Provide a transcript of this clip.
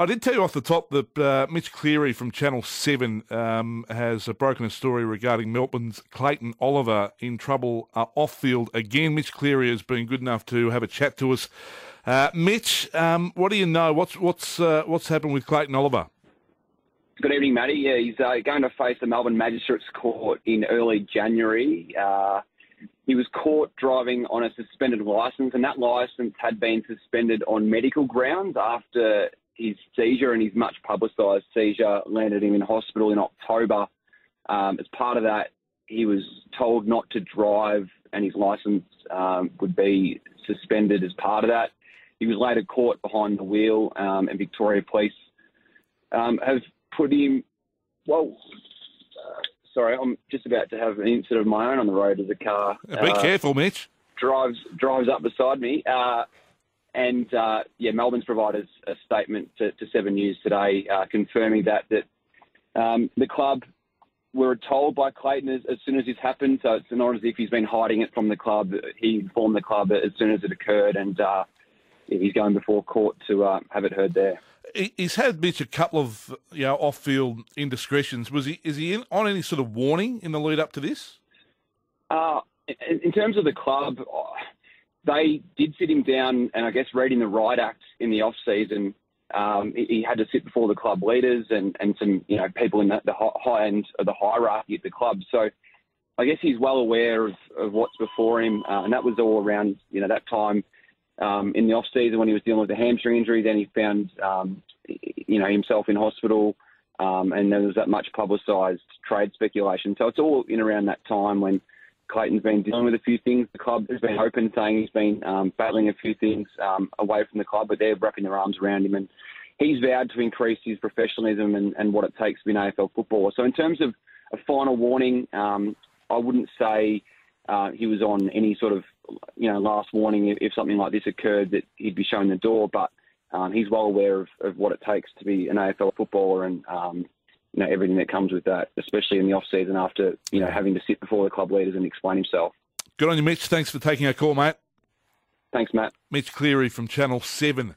I did tell you off the top that uh, Mitch Cleary from Channel 7 um, has broken a story regarding Melbourne's Clayton Oliver in trouble uh, off field again. Mitch Cleary has been good enough to have a chat to us. Uh, Mitch, um, what do you know? What's what's uh, what's happened with Clayton Oliver? Good evening, Matty. Yeah, he's uh, going to face the Melbourne Magistrates Court in early January. Uh, he was caught driving on a suspended licence, and that licence had been suspended on medical grounds after his seizure and his much publicised seizure landed him in hospital in October. Um, as part of that, he was told not to drive, and his licence um, would be suspended as part of that. He was later caught behind the wheel, um, and Victoria Police um, have put him. Well, uh, sorry, I'm just about to have an incident of my own on the road as a car. Be uh, careful, Mitch. Drives drives up beside me. Uh, and uh, yeah, Melbourne's provided a statement to, to Seven News today uh, confirming that that um, the club were told by Clayton as, as, soon as this happened. So it's not as if he's been hiding it from the club. He informed the club as soon as it occurred, and uh, he's going before court to uh, have it heard there. He's had Mitch a couple of you know off-field indiscretions. Was he is he in, on any sort of warning in the lead up to this? Uh, in, in terms of the club, they did sit him down, and I guess reading the Riot Act in the off season, um, he, he, had to sit before the club leaders and, and some you know people in the, the high end of the hierarchy at the club. So I guess he's well aware of, of what's before him, uh, and that was all around you know that time um, in the off season when he was dealing with a hamstring injury. Then he found um, you know himself in hospital. Um, and there was that much publicised trade speculation. So it's all in around that time when Clayton's been dealing with a few things. The club has been open, saying he's been um, battling a few things um, away from the club, but they're wrapping their arms around him. And he's vowed to increase his professionalism and, and what it takes to be an AFL footballer. So, in terms of a final warning, um, I wouldn't say uh, he was on any sort of you know last warning if, if, something like this occurred that he'd be shown the door. But um, he's well aware of, of, what it takes to be an AFL footballer and um, you know everything that comes with that, especially in the off season after you know having to sit before the club leaders and explain himself. Good on you, Mitch. Thanks for taking our call, mate. Thanks, Matt. Mitch Cleary from Channel Seven.